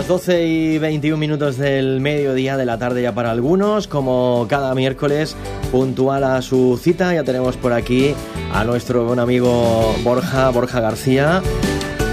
Las 12 y 21 minutos del mediodía de la tarde ya para algunos, como cada miércoles, puntual a su cita, ya tenemos por aquí a nuestro buen amigo Borja, Borja García,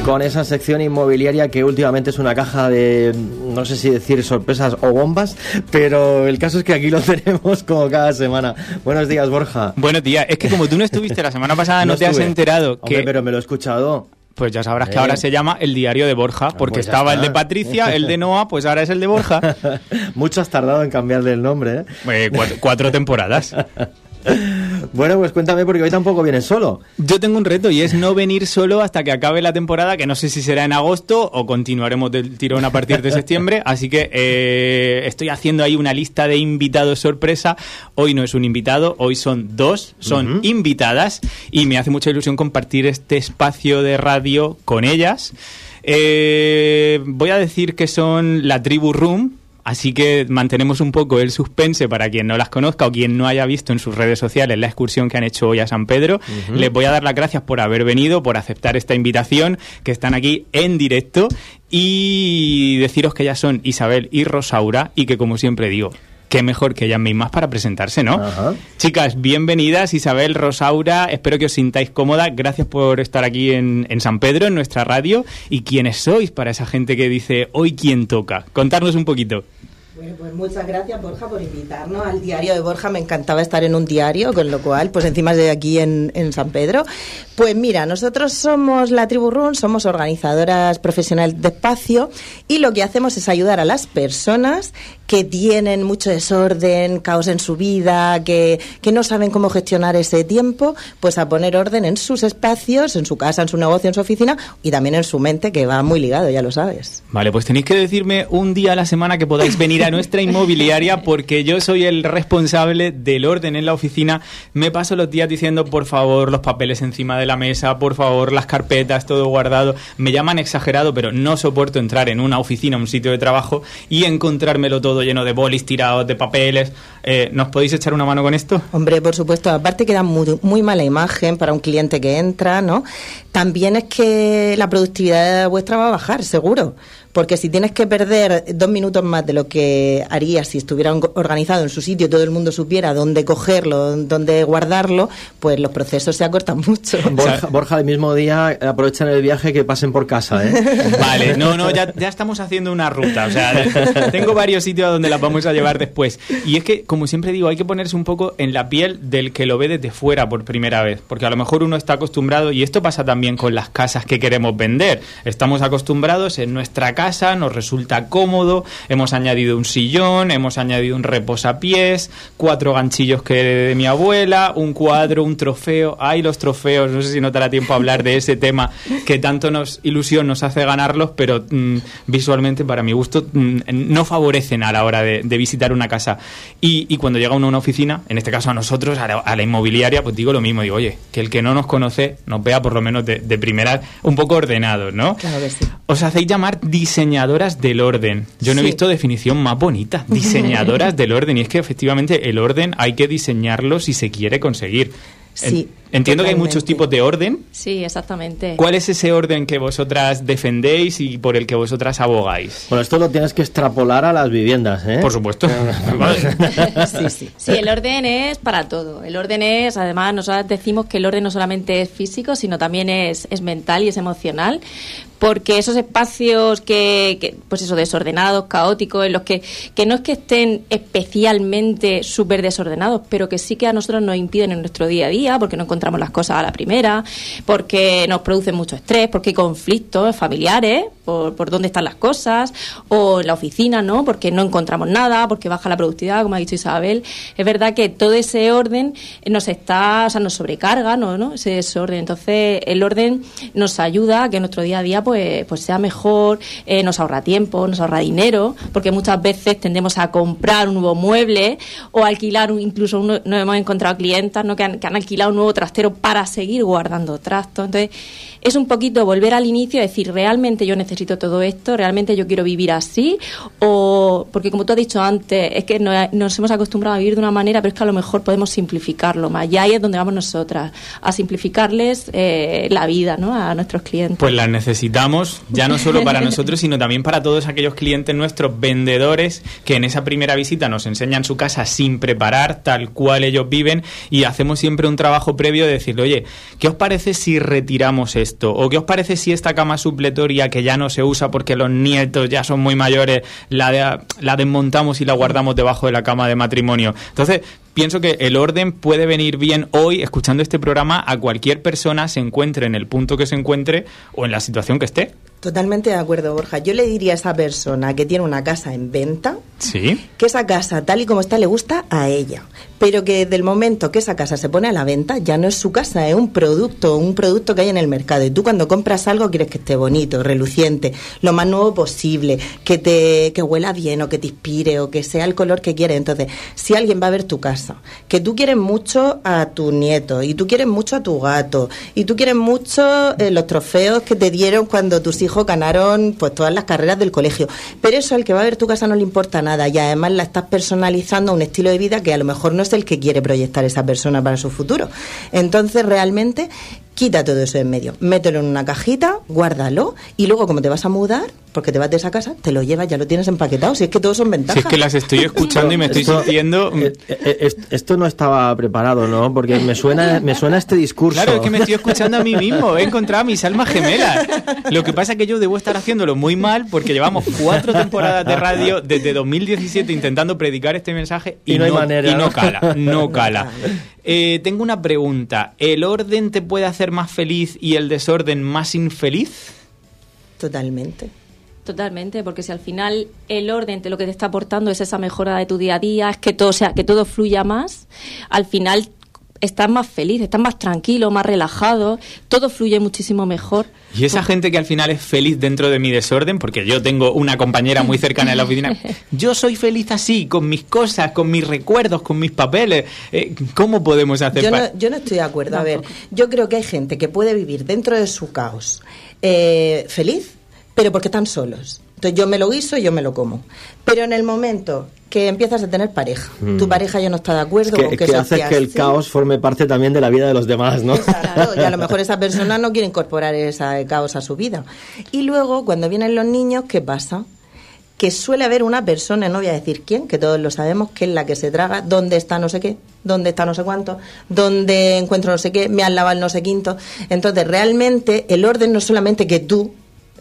con esa sección inmobiliaria que últimamente es una caja de, no sé si decir sorpresas o bombas, pero el caso es que aquí lo tenemos como cada semana. Buenos días, Borja. Buenos días. Es que como tú no estuviste la semana pasada, no, te has enterado Hombre, que... pero me lo he escuchado. Pues ya sabrás que Eh. ahora se llama el diario de Borja, porque pues estaba el de Patricia, el de Noah, pues ahora es el de Borja. Mucho has tardado en cambiarle el nombre, ¿eh? Eh, cuatro, cuatro temporadas. Bueno, pues cuéntame porque hoy tampoco vienes solo. Yo tengo un reto y es no venir solo hasta que acabe la temporada, que no sé si será en agosto o continuaremos del tirón a partir de septiembre. Así que eh, estoy haciendo ahí una lista de invitados sorpresa. Hoy no es un invitado, hoy son dos, son invitadas y me hace mucha ilusión compartir este espacio de radio con ellas. Eh, voy a decir que son la Tribu Room. Así que mantenemos un poco el suspense para quien no las conozca o quien no haya visto en sus redes sociales la excursión que han hecho hoy a San Pedro. Les voy a dar las gracias por haber venido, por aceptar esta invitación, que están aquí en directo y deciros que ellas son Isabel y Rosaura y que como siempre digo, qué mejor que ellas mismas para presentarse, ¿no? Ajá. Chicas, bienvenidas, Isabel, Rosaura, espero que os sintáis cómodas, gracias por estar aquí en, en San Pedro, en nuestra radio, y quiénes sois para esa gente que dice, hoy quién toca. Contarnos un poquito. Pues muchas gracias Borja por invitarnos al diario de Borja. Me encantaba estar en un diario, con lo cual, pues encima de aquí en, en San Pedro. Pues mira, nosotros somos la Tribu Run, somos organizadoras profesionales de espacio y lo que hacemos es ayudar a las personas que tienen mucho desorden, caos en su vida, que, que no saben cómo gestionar ese tiempo, pues a poner orden en sus espacios, en su casa, en su negocio, en su oficina y también en su mente, que va muy ligado, ya lo sabes. Vale, pues tenéis que decirme un día a la semana que podáis venir a nuestra inmobiliaria porque yo soy el responsable del orden en la oficina. Me paso los días diciendo, por favor, los papeles encima de la mesa, por favor, las carpetas, todo guardado. Me llaman exagerado, pero no soporto entrar en una oficina, un sitio de trabajo y encontrármelo todo lleno de bolis tirados, de papeles. Eh, ¿Nos podéis echar una mano con esto? Hombre, por supuesto, aparte que da muy, muy mala imagen para un cliente que entra, ¿no? También es que la productividad vuestra va a bajar, seguro. Porque si tienes que perder dos minutos más de lo que harías si estuviera organizado en su sitio, todo el mundo supiera dónde cogerlo, dónde guardarlo, pues los procesos se acortan mucho. Borja, Borja, el mismo día aprovechan el viaje que pasen por casa, ¿eh? Vale, no, no, ya, ya estamos haciendo una ruta. O sea, tengo varios sitios a donde las vamos a llevar después. Y es que, como siempre digo, hay que ponerse un poco en la piel del que lo ve desde fuera por primera vez. Porque a lo mejor uno está acostumbrado, y esto pasa también con las casas que queremos vender. Estamos acostumbrados en nuestra casa, nos resulta cómodo, hemos añadido un sillón, hemos añadido un reposapiés, cuatro ganchillos que de mi abuela, un cuadro, un trofeo. Ay, los trofeos, no sé si no te dará tiempo a hablar de ese tema que tanto nos ilusión nos hace ganarlos, pero mm, visualmente, para mi gusto, mm, no favorecen a la hora de, de visitar una casa. Y, y cuando llega uno a una oficina, en este caso a nosotros, a la, a la inmobiliaria, pues digo lo mismo, digo, oye, que el que no nos conoce nos vea por lo menos de, de primera un poco ordenados, ¿no? Claro que sí. Os hacéis llamar diseñadoras del orden. Yo no he visto definición más bonita. Diseñadoras del orden. Y es que efectivamente el orden hay que diseñarlo si se quiere conseguir. Sí, Entiendo que hay muchos totalmente. tipos de orden. Sí, exactamente. ¿Cuál es ese orden que vosotras defendéis y por el que vosotras abogáis? Bueno, esto lo tienes que extrapolar a las viviendas, ¿eh? Por supuesto. Sí, sí. Sí, el orden es para todo. El orden es, además, nosotros decimos que el orden no solamente es físico, sino también es, es mental y es emocional. Porque esos espacios que, que, pues eso, desordenados, caóticos, en los que, que no es que estén especialmente súper desordenados, pero que sí que a nosotros nos impiden en nuestro día a día, porque no encontramos las cosas a la primera, porque nos producen mucho estrés, porque hay conflictos familiares, por, por dónde están las cosas, o en la oficina, ¿no? Porque no encontramos nada, porque baja la productividad, como ha dicho Isabel. Es verdad que todo ese orden nos está, o sea, nos sobrecarga, ¿no? ¿no? Ese desorden. Entonces, el orden nos ayuda a que nuestro día a día pues, pues sea mejor, eh, nos ahorra tiempo, nos ahorra dinero, porque muchas veces tendemos a comprar un nuevo mueble o alquilar, un, incluso uno, nos hemos encontrado clientas ¿no? que, han, que han alquilado un nuevo trastero para seguir guardando trastos. Entonces, es un poquito volver al inicio decir, realmente yo necesito necesito todo esto, realmente yo quiero vivir así, o porque como tú has dicho antes, es que nos hemos acostumbrado a vivir de una manera, pero es que a lo mejor podemos simplificarlo más. Y ahí es donde vamos nosotras, a simplificarles eh, la vida ¿no? a nuestros clientes. Pues las necesitamos, ya no solo para nosotros, sino también para todos aquellos clientes nuestros vendedores que en esa primera visita nos enseñan su casa sin preparar, tal cual ellos viven, y hacemos siempre un trabajo previo de decirle, oye, ¿qué os parece si retiramos esto? ¿O qué os parece si esta cama supletoria que ya no se usa porque los nietos ya son muy mayores, la, la desmontamos y la guardamos debajo de la cama de matrimonio? Entonces, pienso que el orden puede venir bien hoy, escuchando este programa, a cualquier persona, se encuentre en el punto que se encuentre o en la situación que esté. Totalmente de acuerdo, Borja. Yo le diría a esa persona que tiene una casa en venta ¿Sí? que esa casa, tal y como está, le gusta a ella. Pero que del momento que esa casa se pone a la venta, ya no es su casa, es un producto, un producto que hay en el mercado. Y tú cuando compras algo quieres que esté bonito, reluciente, lo más nuevo posible, que te que huela bien o que te inspire o que sea el color que quieres. Entonces, si alguien va a ver tu casa, que tú quieres mucho a tu nieto y tú quieres mucho a tu gato y tú quieres mucho eh, los trofeos que te dieron cuando tus hijos ganaron pues todas las carreras del colegio. Pero eso al que va a ver tu casa no le importa nada y además la estás personalizando a un estilo de vida que a lo mejor no es el que quiere proyectar esa persona para su futuro. Entonces realmente quita todo eso en medio, mételo en una cajita, guárdalo y luego como te vas a mudar, porque te vas de esa casa, te lo llevas, ya lo tienes empaquetado, si es que todos son ventajas. Si es que las estoy escuchando y me estoy sintiendo... Eh, eh, esto no estaba preparado, ¿no? Porque me suena, me suena este discurso. Claro, es que me estoy escuchando a mí mismo, he encontrado a mis almas gemelas. Lo que pasa es que yo debo estar haciéndolo muy mal porque llevamos cuatro temporadas de radio desde 2017 intentando predicar este mensaje y, no, y no cala, no cala. Eh, tengo una pregunta. ¿El orden te puede hacer más feliz y el desorden más infeliz? Totalmente. Totalmente, porque si al final el orden te lo que te está aportando es esa mejora de tu día a día, es que todo sea, que todo fluya más, al final estás más feliz, estás más tranquilo, más relajado, todo fluye muchísimo mejor. Y esa gente que al final es feliz dentro de mi desorden, porque yo tengo una compañera muy cercana en la oficina, yo soy feliz así, con mis cosas, con mis recuerdos, con mis papeles. Eh, ¿Cómo podemos hacer? Yo no, yo no estoy de acuerdo. A ver, yo creo que hay gente que puede vivir dentro de su caos eh, feliz, pero porque están solos. Entonces yo me lo guiso y yo me lo como. Pero en el momento que empiezas a tener pareja, tu mm. pareja ya no está de acuerdo que, que, hace que el caos forme parte también de la vida de los demás, ¿no? Claro, y a lo mejor esa persona no quiere incorporar ese caos a su vida. Y luego, cuando vienen los niños, ¿qué pasa? que suele haber una persona, no voy a decir quién, que todos lo sabemos, que es la que se traga, dónde está no sé qué, dónde está no sé cuánto, dónde encuentro no sé qué, me han lavado el no sé quinto. Entonces, realmente, el orden no es solamente que tú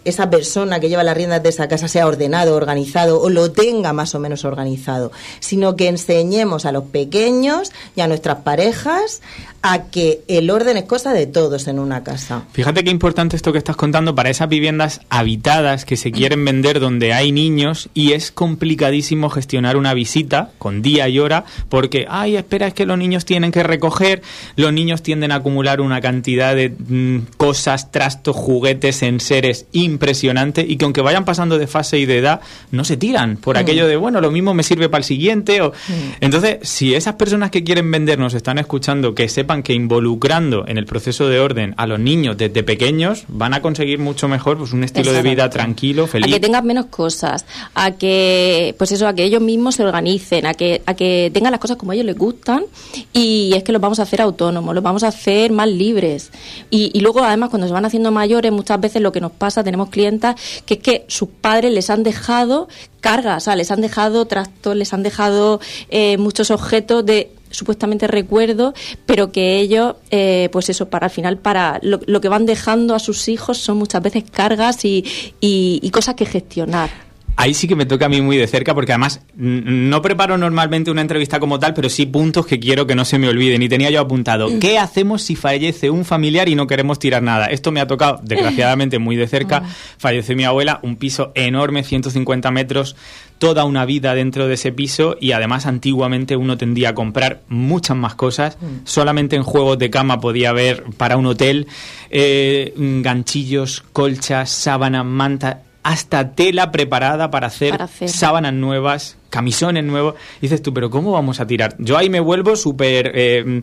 esa persona que lleva las riendas de esa casa sea ordenado, organizado o lo tenga más o menos organizado, sino que enseñemos a los pequeños y a nuestras parejas a que el orden es cosa de todos en una casa. Fíjate qué importante esto que estás contando para esas viviendas habitadas que se quieren vender donde hay niños y es complicadísimo gestionar una visita con día y hora porque, ay, espera, es que los niños tienen que recoger, los niños tienden a acumular una cantidad de mm, cosas, trastos, juguetes, enseres impresionante y que aunque vayan pasando de fase y de edad, no se tiran por mm. aquello de, bueno, lo mismo me sirve para el siguiente. O... Mm. Entonces, si esas personas que quieren vender nos están escuchando, que sepan que involucrando en el proceso de orden a los niños desde pequeños van a conseguir mucho mejor pues un estilo de vida tranquilo, feliz. A que tengan menos cosas, a que pues eso, a que ellos mismos se organicen, a que a que tengan las cosas como a ellos les gustan y es que los vamos a hacer autónomos, los vamos a hacer más libres. Y, y luego además cuando se van haciendo mayores muchas veces lo que nos pasa, tenemos clientas que es que sus padres les han dejado cargas, o sea, les han dejado trastos, les han dejado eh, muchos objetos de supuestamente recuerdo, pero que ellos, eh, pues eso, para al final, para lo, que van dejando a sus hijos son muchas veces cargas y, y cosas que gestionar. Ahí sí que me toca a mí muy de cerca porque además no preparo normalmente una entrevista como tal, pero sí puntos que quiero que no se me olviden. Y tenía yo apuntado, mm. ¿qué hacemos si fallece un familiar y no queremos tirar nada? Esto me ha tocado, desgraciadamente, muy de cerca. Falleció mi abuela, un piso enorme, 150 metros, toda una vida dentro de ese piso y además antiguamente uno tendía a comprar muchas más cosas. Mm. Solamente en juegos de cama podía haber para un hotel eh, ganchillos, colchas, sábanas, mantas hasta tela preparada para hacer, sábanas nuevas, camisones nuevos. dices tú, pero ¿cómo vamos a tirar? Yo ahí me vuelvo súper... Eh,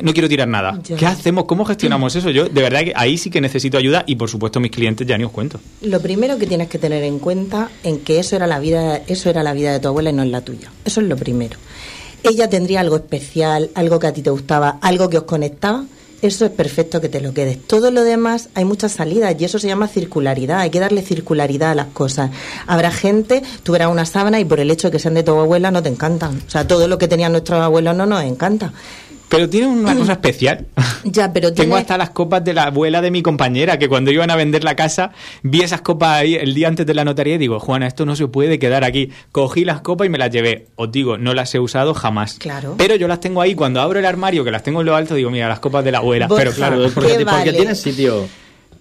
no quiero tirar nada. ¿Qué hacemos? ¿Cómo gestionamos eso? Yo, de verdad, que ahí sí que necesito ayuda y, por supuesto, mis clientes ya ni os cuento. Lo primero que tienes que tener en cuenta en que eso era la vida, eso era la vida de tu abuela y no es la tuya. Eso es lo primero. Ella tendría algo especial, algo que a ti te gustaba, algo que os conectaba. Eso es perfecto que te lo quedes. Todo lo demás hay muchas salidas y eso se llama circularidad. Hay que darle circularidad a las cosas. Habrá gente, tú verás una sábana y por el hecho de que sean de tu abuela no te encantan. O sea, todo lo que tenían nuestros abuelos no nos encanta. Pero tiene una cosa especial. Ya, pero Tengo hasta las copas de la abuela de mi compañera, que cuando iban a vender la casa, vi esas copas ahí el día antes de la notaría y digo, Juana, esto no se puede quedar aquí. Cogí las copas y me las llevé. Os digo, no las he usado jamás. Claro. Pero yo las tengo ahí, cuando abro el armario, que las tengo en lo alto, digo, mira, las copas de la abuela. Borja, Pero claro, ¿qué Porque, porque vale? tienes sitio.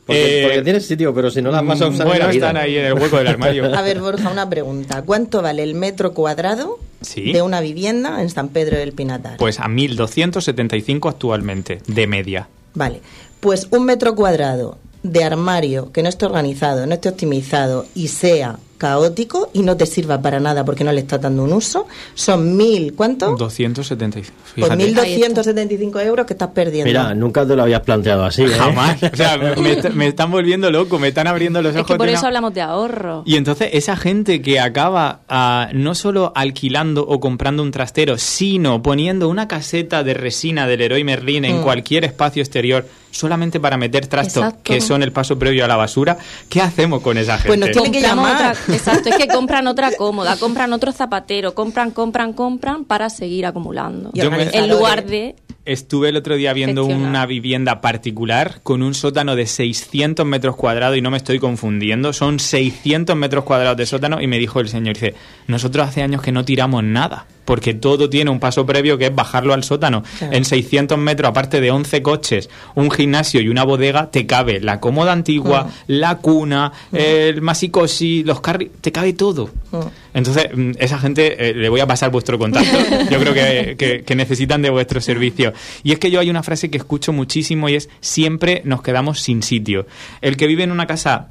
Porque, Eh, porque tienes sitio, pero si no las vas a usar en bueno, la vida. están ahí en el hueco del armario. A ver, Borja, una pregunta. ¿Cuánto vale el metro cuadrado Sí. de una vivienda en San Pedro del Pinatar? Pues a 1.275 actualmente, de media. Vale, pues un metro cuadrado de armario que no esté organizado, no esté optimizado y sea caótico y no te sirva para nada porque no le está dando un uso, son mil, ¿cuánto? 275. Pues Fíjate. mil doscientos setenta y cinco euros que estás perdiendo. Mira, nunca te lo habías planteado así, ¿eh? Jamás. O sea, me, est- me están volviendo loco, me están abriendo los Es ojos. que por eso una- hablamos de ahorro. Y entonces esa gente que acaba ah, no solo alquilando o comprando un trastero, sino poniendo una caseta de resina del Leroy Merlin en Mm. cualquier espacio exterior solamente para meter trastos que son el paso previo a la basura, ¿qué hacemos con esa gente? Pues nos tiene que llamar. Exacto, es que compran otra cómoda, compran otro zapatero, compran, compran, compran para seguir acumulando. Y En lugar de Estuve el otro día viendo Gestionar. una vivienda particular con un sótano de 600 metros cuadrados y no me estoy confundiendo, son 600 metros cuadrados de sótano y me dijo el señor, dice, nosotros hace años que no tiramos nada, porque todo tiene un paso previo que es bajarlo al sótano. Claro. En 600 metros, aparte de 11 coches, un gimnasio y una bodega, te cabe la cómoda antigua, Mm. la cuna, el masicosi, los carri, te cabe todo. Mm. Entonces, mm, esa gente, eh, le voy a pasar vuestro contacto. Yo creo que, que- que necesitan de vuestro servicio. Y es que yo hay una frase que escucho muchísimo y es, siempre nos quedamos sin sitio. El que vive en una casa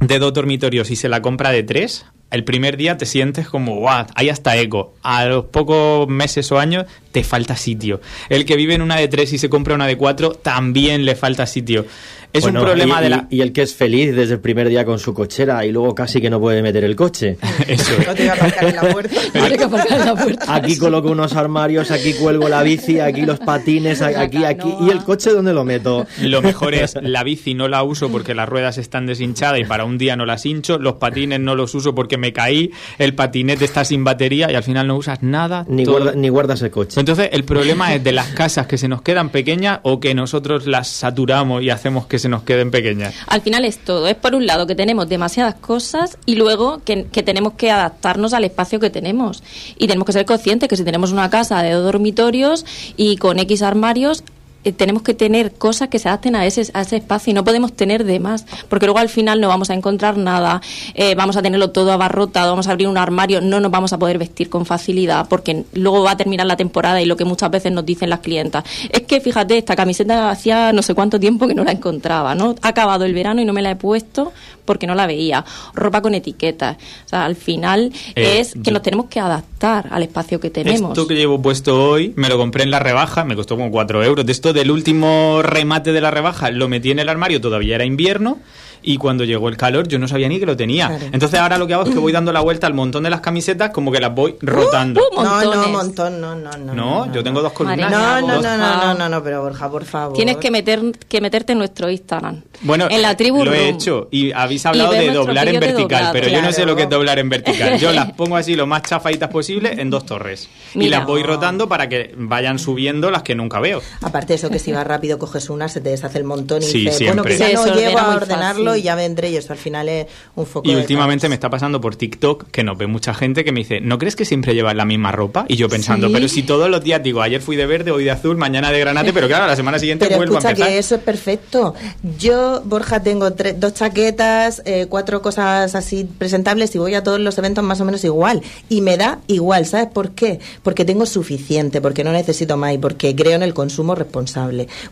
de dos dormitorios y se la compra de tres, el primer día te sientes como, guau, hay hasta eco. A los pocos meses o años te falta sitio. El que vive en una de tres y se compra una de cuatro, también le falta sitio. Es Bueno, un problema y, de la... y- y el que es feliz desde el primer día con su cochera y luego casi que no puede meter el coche. Eso. No aparcar en la puerta. Tiene que aparcar en la puerta. Aquí coloco unos armarios, aquí cuelgo la bici, aquí los patines, aquí, aquí. ¿Y el coche dónde lo meto? Lo mejor es la bici no la uso porque las ruedas están deshinchadas y para un día no las hincho, los patines no los uso porque me caí, el patinete está sin batería y al final no usas nada. Ni, todo- guarda- ni guardas el coche. Entonces el problema es de las casas que se nos quedan pequeñas o que nosotros las saturamos y hacemos que se nos queden pequeñas. Al final es todo. Es por un lado que tenemos demasiadas cosas y luego que, que tenemos que adaptarnos al espacio que tenemos. Y tenemos que ser conscientes que si tenemos una casa de dos dormitorios y con X armarios, eh, tenemos que tener cosas que se adapten a ese, a ese espacio y no podemos tener de más, porque luego al final no vamos a encontrar nada, eh, vamos a tenerlo todo abarrotado, vamos a abrir un armario, no nos vamos a poder vestir con facilidad, porque luego va a terminar la temporada y lo que muchas veces nos dicen las clientas es que fíjate, esta camiseta hacía no sé cuánto tiempo que no la encontraba, ¿no? Ha acabado el verano y no me la he puesto porque no la veía. Ropa con etiquetas. O sea, al final Eh, es que nos tenemos que adaptar al espacio que tenemos. Esto que llevo puesto hoy me lo compré en la rebaja, me costó como 4 euros. De esto del último remate de la rebaja, lo metí en el armario, todavía era invierno. Y cuando llegó el calor, yo no sabía ni que lo tenía. Claro. Entonces, ahora lo que hago es que voy dando la vuelta al montón de las camisetas, como que las voy rotando. uh, No, no, montones. montón, no, no, no. no, yo tengo dos columnas. No, no, no, no, no, no, no, pero Borja, por favor. Tienes que, meter, que meterte en nuestro Instagram. Bueno, en la tribu lo he hecho y habéis hablado de doblar en vertical, doblado. pero yo no sé lo que es doblar en vertical. Yo las pongo así lo más chafaditas posible en dos torres y las voy rotando para que vayan subiendo las que nunca veo. Aparte eso, que si vas rápido coges una, se te deshace el montón y Sí, dices, siempre. bueno, que ya no llego a ordenarlo y ya vendré y eso al final es un foco Y de últimamente caos. me está pasando por TikTok que nos ve mucha gente que me dice, ¿no crees que siempre llevas la misma ropa? Y yo pensando, Sí. pero si todos los días digo, ayer fui de verde, hoy de azul, mañana de granate, pero claro, la semana siguiente Pero vuelvo a empezar. que eso es perfecto. Yo, Borja, tengo tre- dos chaquetas, eh, cuatro cosas así presentables y voy a todos los eventos más o menos igual. Y me da igual, ¿sabes por qué? Porque tengo suficiente, porque no necesito más y porque creo en el consumo responsable.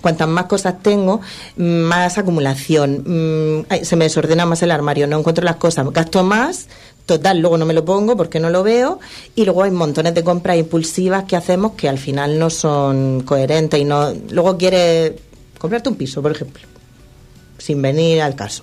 Cuantas más cosas tengo, más acumulación, mm, se me desordena más el armario, no encuentro las cosas, gasto más, total, luego no me lo pongo porque no lo veo y luego hay montones de compras impulsivas que hacemos que al final no son coherentes y no luego quieres comprarte un piso, por ejemplo sin venir al caso.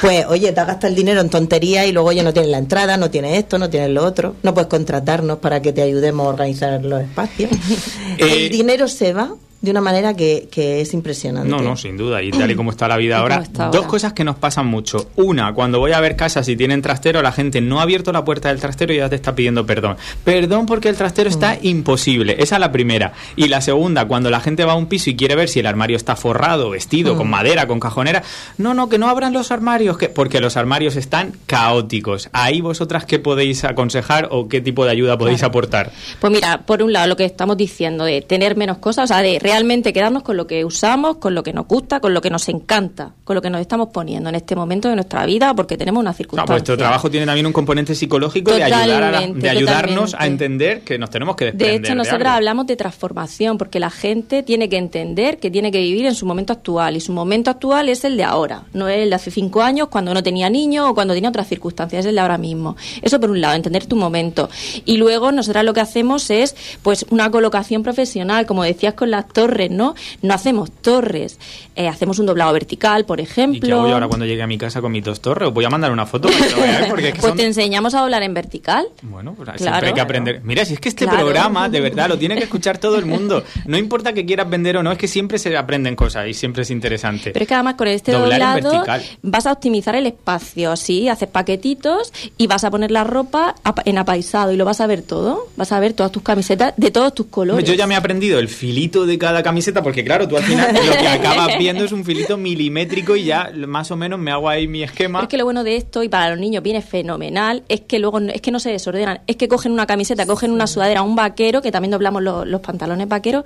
Pues, oye, te gastas el dinero en tonterías y luego, ya no tienes la entrada, no tienes esto, no tienes lo otro. No puedes contratarnos para que te ayudemos a organizar los espacios. el eh, dinero se va de una manera que, es impresionante. No, no, sin duda. Y tal y como está la vida ahora, dos cosas que nos pasan mucho. Una, cuando voy a ver casas y tienen trastero, la gente no ha abierto la puerta del trastero y ya te está pidiendo perdón. Perdón porque el trastero está mm. imposible. Esa es la primera. Y la segunda, cuando la gente va a un piso y quiere ver si el armario está forrado, vestido, con mm. madera, con cajonera. No, no, que no abran los armarios, que porque los armarios están caóticos. Ahí vosotras qué podéis aconsejar o qué tipo de ayuda podéis aportar. Pues mira, por un lado lo que estamos diciendo de tener menos cosas, o sea, de realmente quedarnos con lo que usamos, con lo que nos gusta, con lo que nos encanta, con lo que nos estamos poniendo en este momento de nuestra vida, porque tenemos una circunstancia. No, vuestro trabajo tiene también un componente psicológico de, ayudar de ayudarnos a entender que nos tenemos que desprender. De hecho, nosotros hablamos de transformación, porque la gente tiene que entender que tiene que vivir en su momento actual, y su momento actual es el de ahora, no es el de hace cinco años, cuando no tenía niños o cuando tenía otras circunstancias, es el de ahora mismo. Eso por un lado, entender tu momento. Y luego nosotros lo que hacemos es pues una colocación profesional, como decías con las torres, ¿no? No hacemos torres, eh, hacemos un doblado vertical, por ejemplo. ¿Y qué voy ahora cuando llegue a mi casa con mis dos torres? Os voy a mandar una foto porque Pues te enseñamos a doblar en vertical. Bueno, pues siempre hay que aprender. Mira, si es que este programa, de verdad, lo tiene que escuchar todo el mundo. No importa que quieras vender o no, es que siempre se aprenden cosas y siempre es interesante. Pero es que además con este doblado vas a optimizar el espacio, ¿sí? Haces paquetitos y vas a poner la ropa en apaisado y lo vas a ver todo. Vas a ver todas tus camisetas de todos tus colores. Yo ya me he aprendido el filito de cada camiseta porque claro, tú al final lo que acabas viendo es un filito milimétrico y ya más o menos me hago ahí mi esquema. Es que lo bueno de esto, y para los niños viene fenomenal, es que luego es que no se desordenan, es que cogen una camiseta, cogen una sudadera, un vaquero, que también doblamos los, pantalones vaqueros,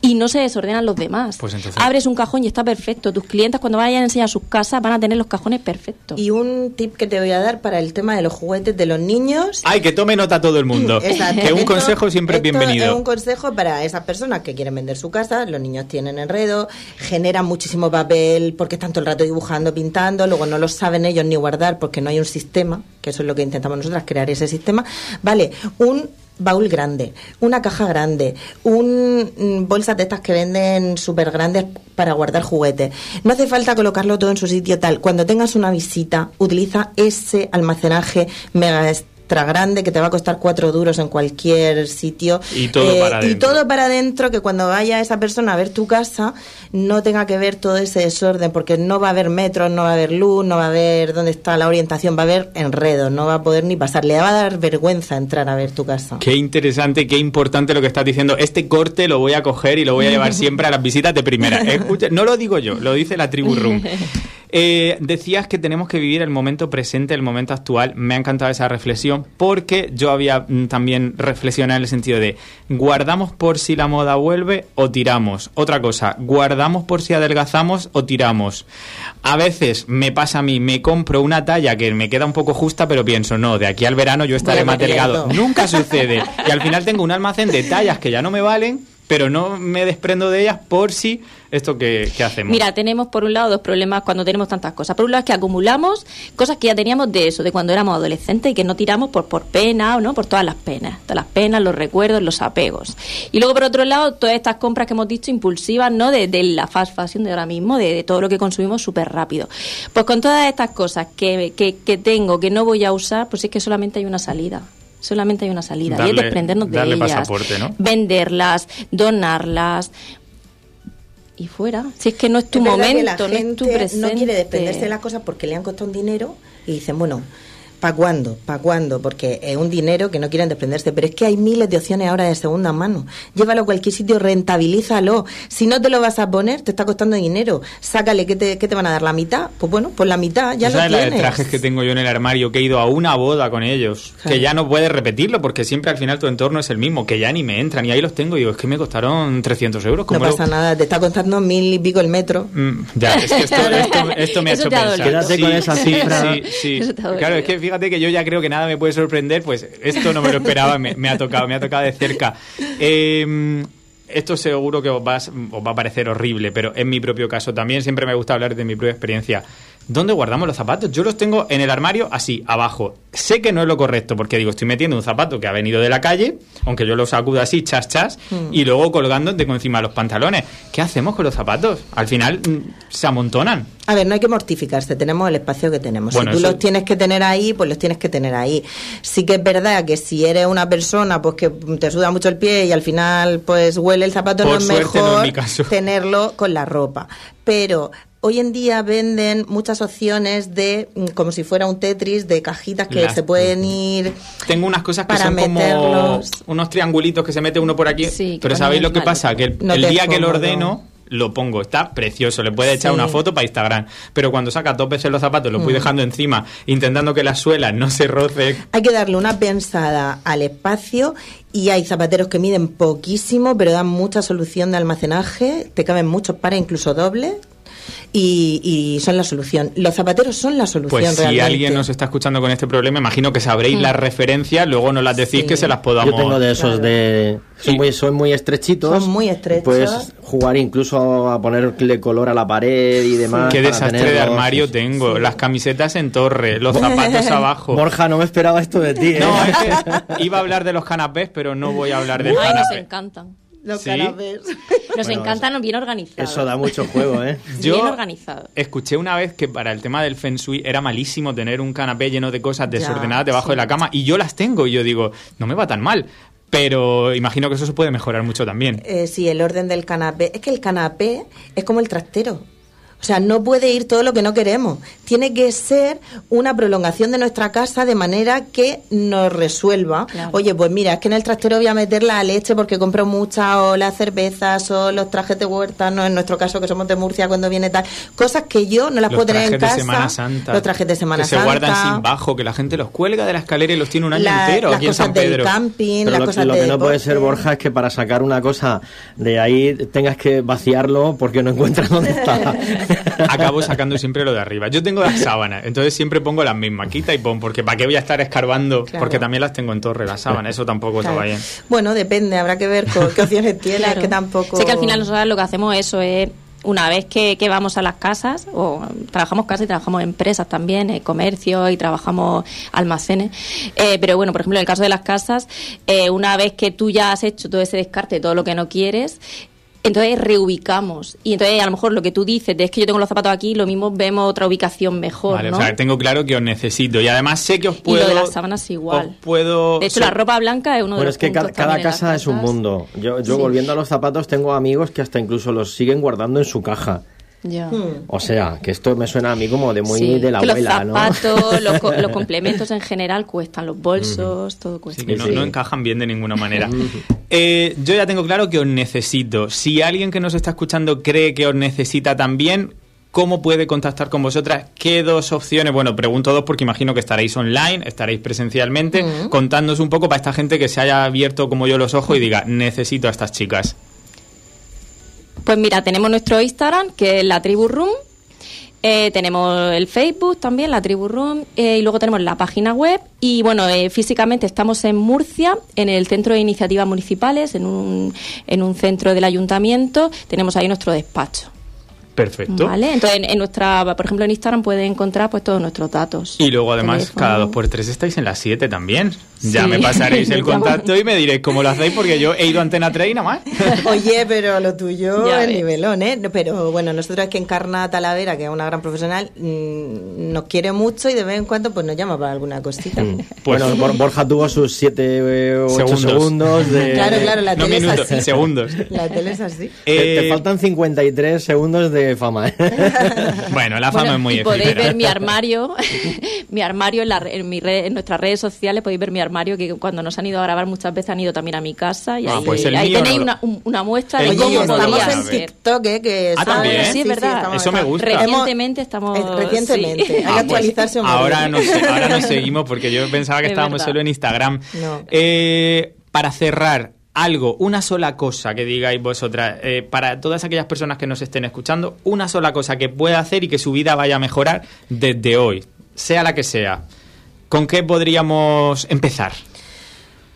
y no se desordenan los demás. Pues entonces... Abres un cajón y está perfecto. Tus clientes cuando vayan a enseñar sus casas van a tener los cajones perfectos. Y un tip que te voy a dar para el tema de los juguetes de los niños. Ay, que tome nota todo el mundo. que un consejo siempre es bienvenido. Es un consejo para esas personas que quieren vender su casa, los niños tienen enredo, generan muchísimo papel porque están todo el rato dibujando, pintando, luego no lo saben ellos ni guardar porque no hay un sistema, que eso es lo que intentamos nosotras, crear ese sistema. Vale, un baúl grande, una caja grande, un mm, bolsas de estas que venden súper grandes para guardar juguetes. No hace falta colocarlo todo en su sitio tal. Cuando tengas una visita, utiliza ese almacenaje mega grande que te va a costar cuatro duros en cualquier sitio. Y todo eh, para adentro. Y todo para adentro, que cuando vaya esa persona a ver tu casa no tenga que ver todo ese desorden, porque no va a haber metros, no va a haber luz, no va a haber dónde está la orientación, va a haber enredo, no va a poder ni pasar. Le va a dar vergüenza entrar a ver tu casa. Qué interesante, qué importante lo que estás diciendo. Este corte lo voy a coger y lo voy a llevar siempre a las visitas de primera. Escucha, no lo digo yo, lo dice la tribu room. Eh, decías que tenemos que vivir el momento presente, el momento actual. Me ha encantado esa reflexión porque yo había mm, también reflexionado en el sentido de guardamos por si la moda vuelve o tiramos. Otra cosa, guardamos por si adelgazamos o tiramos. A veces me pasa a mí, me compro una talla que me queda un poco justa, pero pienso, no, de aquí al verano yo estaré más delgado. Nunca sucede. Y al final tengo un almacén de tallas que ya no me valen pero no me desprendo de ellas por si esto que, hacemos. Mira, tenemos por un lado dos problemas cuando tenemos tantas cosas. Por un lado es que acumulamos cosas que ya teníamos de eso, de cuando éramos adolescentes y que no tiramos por, por pena, ¿no? Por todas las penas, todas las penas, los recuerdos, los apegos. Y luego por otro lado, todas estas compras que hemos dicho impulsivas, ¿no? De, la fast fashion de ahora mismo, de, todo lo que consumimos súper rápido. Pues con todas estas cosas que, que tengo, que no voy a usar, pues es que solamente hay una salida solamente hay una salida y es desprendernos de ellas, venderlas, donarlas y fuera. Si es que no es tu momento, no es tu presente. No quiere desprenderse de las cosas porque le han costado un dinero y dicen, bueno, ¿Para cuándo? ¿Para cuándo? Porque es un dinero que no quieren desprenderse. Pero es que hay miles de opciones ahora de segunda mano. Llévalo a cualquier sitio, rentabilízalo. Si no te lo vas a poner, te está costando dinero. Sácale, ¿qué te, qué te van a dar? ¿La mitad? Pues bueno, pues la mitad, ya lo sabes tienes. la de trajes que tengo yo en el armario? Que he ido a una boda con ellos. Que ya no puedes repetirlo porque siempre al final tu entorno es el mismo. Que ya ni me entran. Y ahí los tengo y digo, es que me costaron 300 euros. No pasa nada, te está costando mil y pico el metro. Mm, ya, es que esto, esto, me ha hecho pensar. Quédate con esa cifra. Sí, sí, sí. Claro, es que fíjate que yo ya creo que nada me puede sorprender, pues esto no me lo esperaba, me, ha tocado, me ha tocado de cerca. Em, esto seguro que os, vas- os va a parecer horrible, pero en mi propio caso también siempre me gusta hablar de mi propia experiencia. ¿Dónde guardamos los zapatos? Yo los tengo en el armario así, abajo. Sé que no es lo correcto porque digo, estoy metiendo un zapato que ha venido de la calle, aunque yo lo sacudo así, chas, chas, Mm. y luego colgando de encima los pantalones. ¿Qué hacemos con los zapatos? Al final mm, se amontonan. A ver, no hay que mortificarse, tenemos el espacio que tenemos. Bueno, si tú eso- los tienes que tener ahí, pues los tienes que tener ahí. Sí que es verdad que si eres una persona pues que te suda mucho el pie y al final pues huele el zapato, Por no es no mejor tenerlo con la ropa. Pero hoy en día venden muchas opciones de, mm, como si fuera un Tetris, de cajitas que Las- se pueden ir... Tengo unas cosas que Para son como meterlos. unos triangulitos que se mete uno por aquí. Sí, pero ¿sabéis lo que pasa? Que el, No día que lo ordeno, lo pongo. Está precioso. Le puede echar Sí. una foto para Instagram. Pero cuando saca dos veces los zapatos, los voy Mm. dejando encima, intentando que la suela no se roce. Hay que darle una pensada al espacio y hay zapateros que miden poquísimo, pero dan mucha solución de almacenaje, te caben muchos pares, incluso dobles, y, y son la solución. Los zapateros son la solución Pues si realmente. alguien nos está escuchando con este problema, imagino que sabréis las referencias, luego nos las decís Sí. que se las podamos... Yo tengo de esos Claro. de... Son, muy, son muy estrechitos. Son muy estrechos. Puedes jugar incluso a ponerle color a la pared y demás. Qué desastre de armario tengo. Las camisetas en torre, los zapatos abajo. Borja, no me esperaba esto de ti, ¿eh? No, es que iba a hablar de los canapés, pero no voy a hablar del Ay, nos canapé. encantan. Los ¿Sí? canapés. Nos Bueno, encantan bien organizados. Eso da mucho juego, ¿eh? Yo Bien organizado. escuché una vez que para el tema del feng shui era malísimo tener un canapé lleno de cosas Ya, desordenadas debajo sí. de la cama y yo las tengo y yo digo, no me va tan mal. Pero imagino que eso se puede mejorar mucho también. Eh, sí, el orden del canapé. Es que el canapé es como el trastero. O sea, no puede ir todo lo que no queremos. Tiene que ser una prolongación de nuestra casa de manera que nos resuelva. Claro. Oye, pues mira, es que en el trastero voy a meter la leche porque compro mucha, o las cervezas, o los trajes de huerta, no en nuestro caso que somos de Murcia cuando viene tal. Cosas que yo no las Los puedo tener en trajes casa. de Semana Santa. Los trajes de Semana que se Santa. guardan sin bajo, que la gente los cuelga de la escalera y los tiene un año la- entero las aquí en cosas San del Pedro. camping, Pero las lo, cosas lo de que no puede ser. Borja, es que para sacar una cosa de ahí tengas que vaciarlo porque no encuentras dónde está. Acabo sacando siempre lo de arriba. Yo tengo las sábanas, entonces siempre pongo las mismas, quita y pon, porque ¿para qué voy a estar escarbando? Claro. Porque también las tengo en torre, las sábanas, eso tampoco Claro. estaba bien. Bueno, depende, habrá que ver co- qué opciones tienes, Claro. que tampoco... Sé que al final nosotros lo que hacemos eso es una vez que, que vamos a las casas, o trabajamos casas y trabajamos en empresas también, eh, comercio y trabajamos almacenes. Eh, pero bueno, por ejemplo, en el caso de las casas, eh, una vez que tú ya has hecho todo ese descarte, todo lo que no quieres, entonces reubicamos. Y entonces a lo mejor lo que tú dices de es que yo tengo los zapatos aquí, lo mismo vemos otra ubicación mejor, Vale, ¿no? o sea, tengo claro que os necesito y además sé que os y puedo... lo de las sábanas igual. os puedo... De hecho, so- la ropa blanca es uno de los es que cada, puntos cada las casa es un mundo. Yo, yo Sí. volviendo a los zapatos, tengo amigos que hasta incluso los siguen guardando en su caja. Ya. O sea, que esto me suena a mí como de muy Sí, de la que abuela, los ¿no? zapatos, los, co- los complementos en general cuestan, los bolsos, todo cuesta. Sí, que no, Sí. no encajan bien de ninguna manera. Eh, yo ya tengo claro que os necesito. Si alguien que nos está escuchando cree que os necesita también, ¿cómo puede contactar con vosotras? ¿Qué dos opciones? Bueno, pregunto dos porque imagino que estaréis online, estaréis presencialmente. Contándonos un poco para esta gente que se haya abierto como yo los ojos y diga, necesito a estas chicas. Pues mira, tenemos nuestro Instagram, que es la Tribu Room. Eh, tenemos el Facebook también, la Tribu Room. eh, y luego tenemos la página web. Y bueno, eh, físicamente estamos en Murcia, en el Centro de Iniciativas Municipales, en un, en un centro del ayuntamiento. Tenemos ahí nuestro despacho. Perfecto. ¿Vale? Entonces, en, en nuestra, por ejemplo, en Instagram pueden encontrar pues todos nuestros datos. Y luego además Teléfono. cada dos por tres estáis en las 7 también. Ya Sí. me pasaréis el contacto y me diréis cómo lo hacéis porque yo he ido a Antena 3 y nada más. Oye, pero lo tuyo Ya es nivelón, ¿eh? Pero bueno, nosotros es que Encarna Talavera, que es una gran profesional, mm, nos quiere mucho y de vez en cuando pues nos llama para alguna cosita. Pues- bueno, Bor- Borja tuvo sus 7 o 8 Segundos. segundos, de... Claro, claro, la no tele es minutos, así. segundos. La tele es así. Te, te Eh, faltan 53 segundos de fama, ¿eh? Bueno, la fama Bueno, es muy y podéis efímera. ver mi armario, mi armario en, la en, mi red- en nuestras redes sociales, podéis ver mi armario, que cuando nos han ido a grabar muchas veces han ido también a mi casa y Ah, ahí, pues ahí tenéis no una, un- una muestra de cómo en podría ser. TikTok, ¿eh? Que Ah, está- ¿también? Sí, es verdad. Eso me gusta. Recientemente estamos... Eh, Recientemente, sí. hay que Ah, pues, actualizarse un ahora, nos, ahora nos seguimos porque yo pensaba que Es estábamos verdad. solo en Instagram. No. Eh, para cerrar, algo, una sola cosa que digáis vosotras, eh, para todas aquellas personas que nos estén escuchando, una sola cosa que pueda hacer y que su vida vaya a mejorar desde hoy, sea la que sea. ¿Con qué podríamos empezar?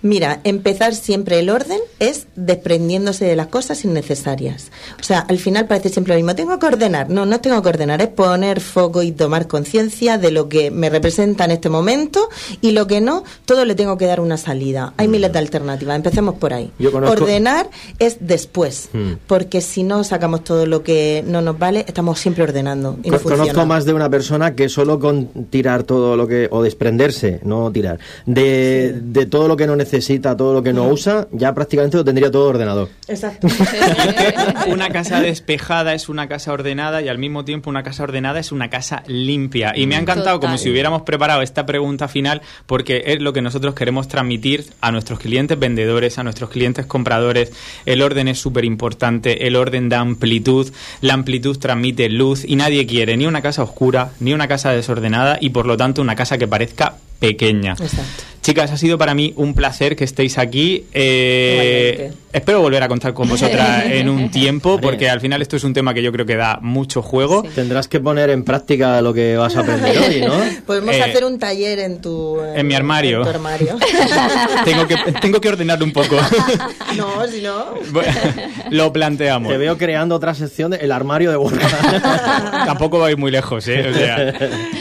Mira, empezar siempre el orden es desprendiéndose de las cosas innecesarias. O sea, al final parece siempre lo mismo, tengo que ordenar. No, no tengo que ordenar, es poner foco y tomar conciencia de lo que me representa en este momento y lo que no, todo le tengo que dar una salida. Hay miles de alternativas, empecemos por ahí. Ordenar es después, hmm. porque si no sacamos todo lo que no nos vale, estamos siempre ordenando. Y Conozco más de una persona que solo con tirar todo lo que, o desprenderse, no tirar, de, de todo lo que no necesita, todo lo que no usa, ya prácticamente lo tendría todo ordenado. Exacto. una casa despejada es una casa ordenada y al mismo tiempo una casa ordenada es una casa limpia. Y me ha encantado como si hubiéramos preparado esta pregunta final porque es lo que nosotros queremos transmitir a nuestros clientes vendedores, a nuestros clientes compradores. El orden es súper importante, el orden da amplitud, la amplitud transmite luz y nadie quiere ni una casa oscura, ni una casa desordenada y por lo tanto una casa que parezca pequeña. Exacto. Chicas, ha sido para mí un placer que estéis aquí. Eh, espero volver a contar con vosotras en un tiempo, porque al final esto es un tema que yo creo que da mucho juego. Tendrás que poner en práctica lo que vas a aprender hoy, ¿no? Podemos eh, hacer un taller en tu... En, mi armario. armario. tengo, que, tengo que ordenarlo un poco. no, si no... lo planteamos. Te veo creando otra sección, el armario de Borja. Tampoco vais muy lejos, ¿eh? O sea,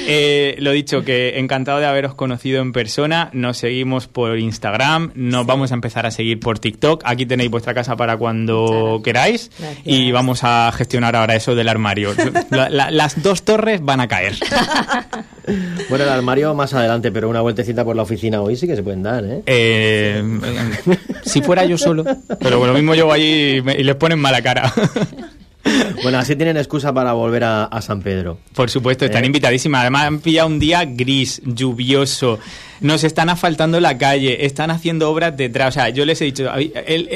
eh, lo dicho, que encantado de haberos conocido en persona nos seguimos por Instagram, nos vamos a empezar a seguir por TikTok. Aquí tenéis vuestra casa para cuando queráis y vamos a gestionar ahora eso del armario. las dos torres van a caer. Bueno, el armario más adelante, pero una vueltecita por la oficina hoy sí que se pueden dar, ¿eh? eh si fuera yo solo, pero lo mismo yo allí y les ponen mala cara. Bueno, así tienen excusa para volver a, San Pedro. Por supuesto, están eh. invitadísimas. Además, han pillado un día gris, lluvioso. Nos están asfaltando la calle, están haciendo obras detrás. O sea, yo les he dicho,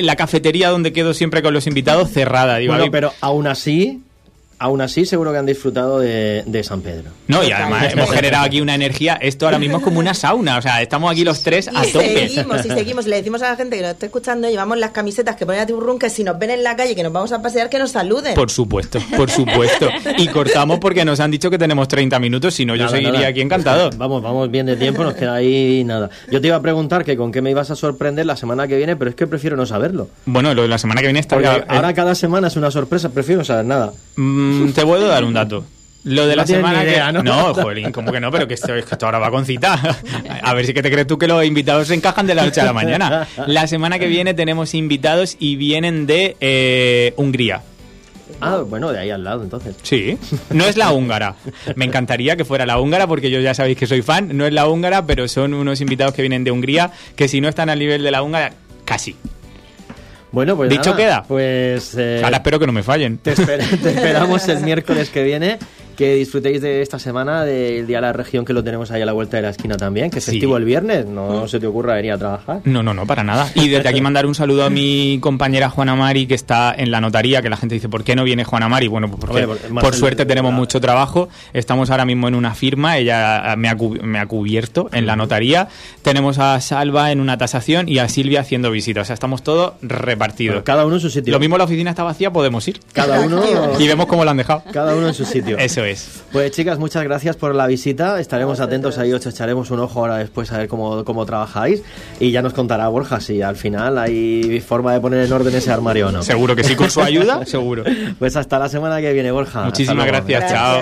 la cafetería donde quedo siempre con los invitados cerrada. Digo, bueno, pero aún así, aún así seguro que han disfrutado de, San Pedro. No, y además hemos generado aquí una energía, esto ahora mismo es como una sauna, o sea, estamos aquí los tres a tope. Seguimos, y seguimos, le decimos a la gente que nos está escuchando, llevamos las camisetas que ponen a Tiburrún, que si nos ven en la calle, que nos vamos a pasear, que nos saluden. Por supuesto, por supuesto. Y cortamos porque nos han dicho que tenemos 30 minutos, si no yo seguiría aquí encantado. Vamos, vamos bien de tiempo, nos queda ahí nada. Yo te iba a preguntar que con qué me ibas a sorprender la semana que viene, pero es que prefiero no saberlo. Bueno, lo de la semana que viene está... ahora cada semana es una sorpresa, prefiero no saber nada. Mm, te puedo dar un dato. Lo de la semana que... ¿no? No, Jolín, como que no, pero que esto, esto ahora va con cita. A ver si que te crees tú que los invitados se encajan de la noche a la mañana. La semana que viene tenemos invitados y vienen de eh, Hungría. Ah, bueno, de ahí al lado entonces. Sí, no es la húngara. Me encantaría que fuera la húngara porque yo ya sabéis que soy fan. No es la húngara, pero son unos invitados que vienen de Hungría que si no están al nivel de la húngara, casi. Bueno, pues dicho queda. Pues eh, ahora espero que no me fallen. te esperamos el miércoles que viene que disfrutéis de esta semana del Día de la Región que lo tenemos ahí a la vuelta de la esquina también, que es festivo el viernes, no se te ocurra venir a trabajar. No, no, no, para nada. Y desde aquí mandar un saludo a mi compañera Juana Mari que está en la notaría, que la gente dice, ¿por qué no viene Juana Mari? Bueno, porque por suerte tenemos mucho trabajo, estamos ahora mismo en una firma, ella me ha, me ha cubierto en la notaría, tenemos a Salva en una tasación y a Silvia haciendo visitas, o sea, estamos todos repartidos. cada uno en su sitio. Lo mismo la oficina está vacía, podemos ir. Cada uno... y vemos cómo la han dejado. Cada uno en su sitio. Eso es. Pues chicas, muchas gracias por la visita. Estaremos atentos ahí, os echaremos un ojo ahora después a ver cómo, cómo trabajáis. Y ya nos contará Borja si al final hay forma de poner en orden ese armario o no. Seguro que sí, con su ayuda, seguro. Pues hasta la semana que viene, Borja. Muchísimas gracias, chao.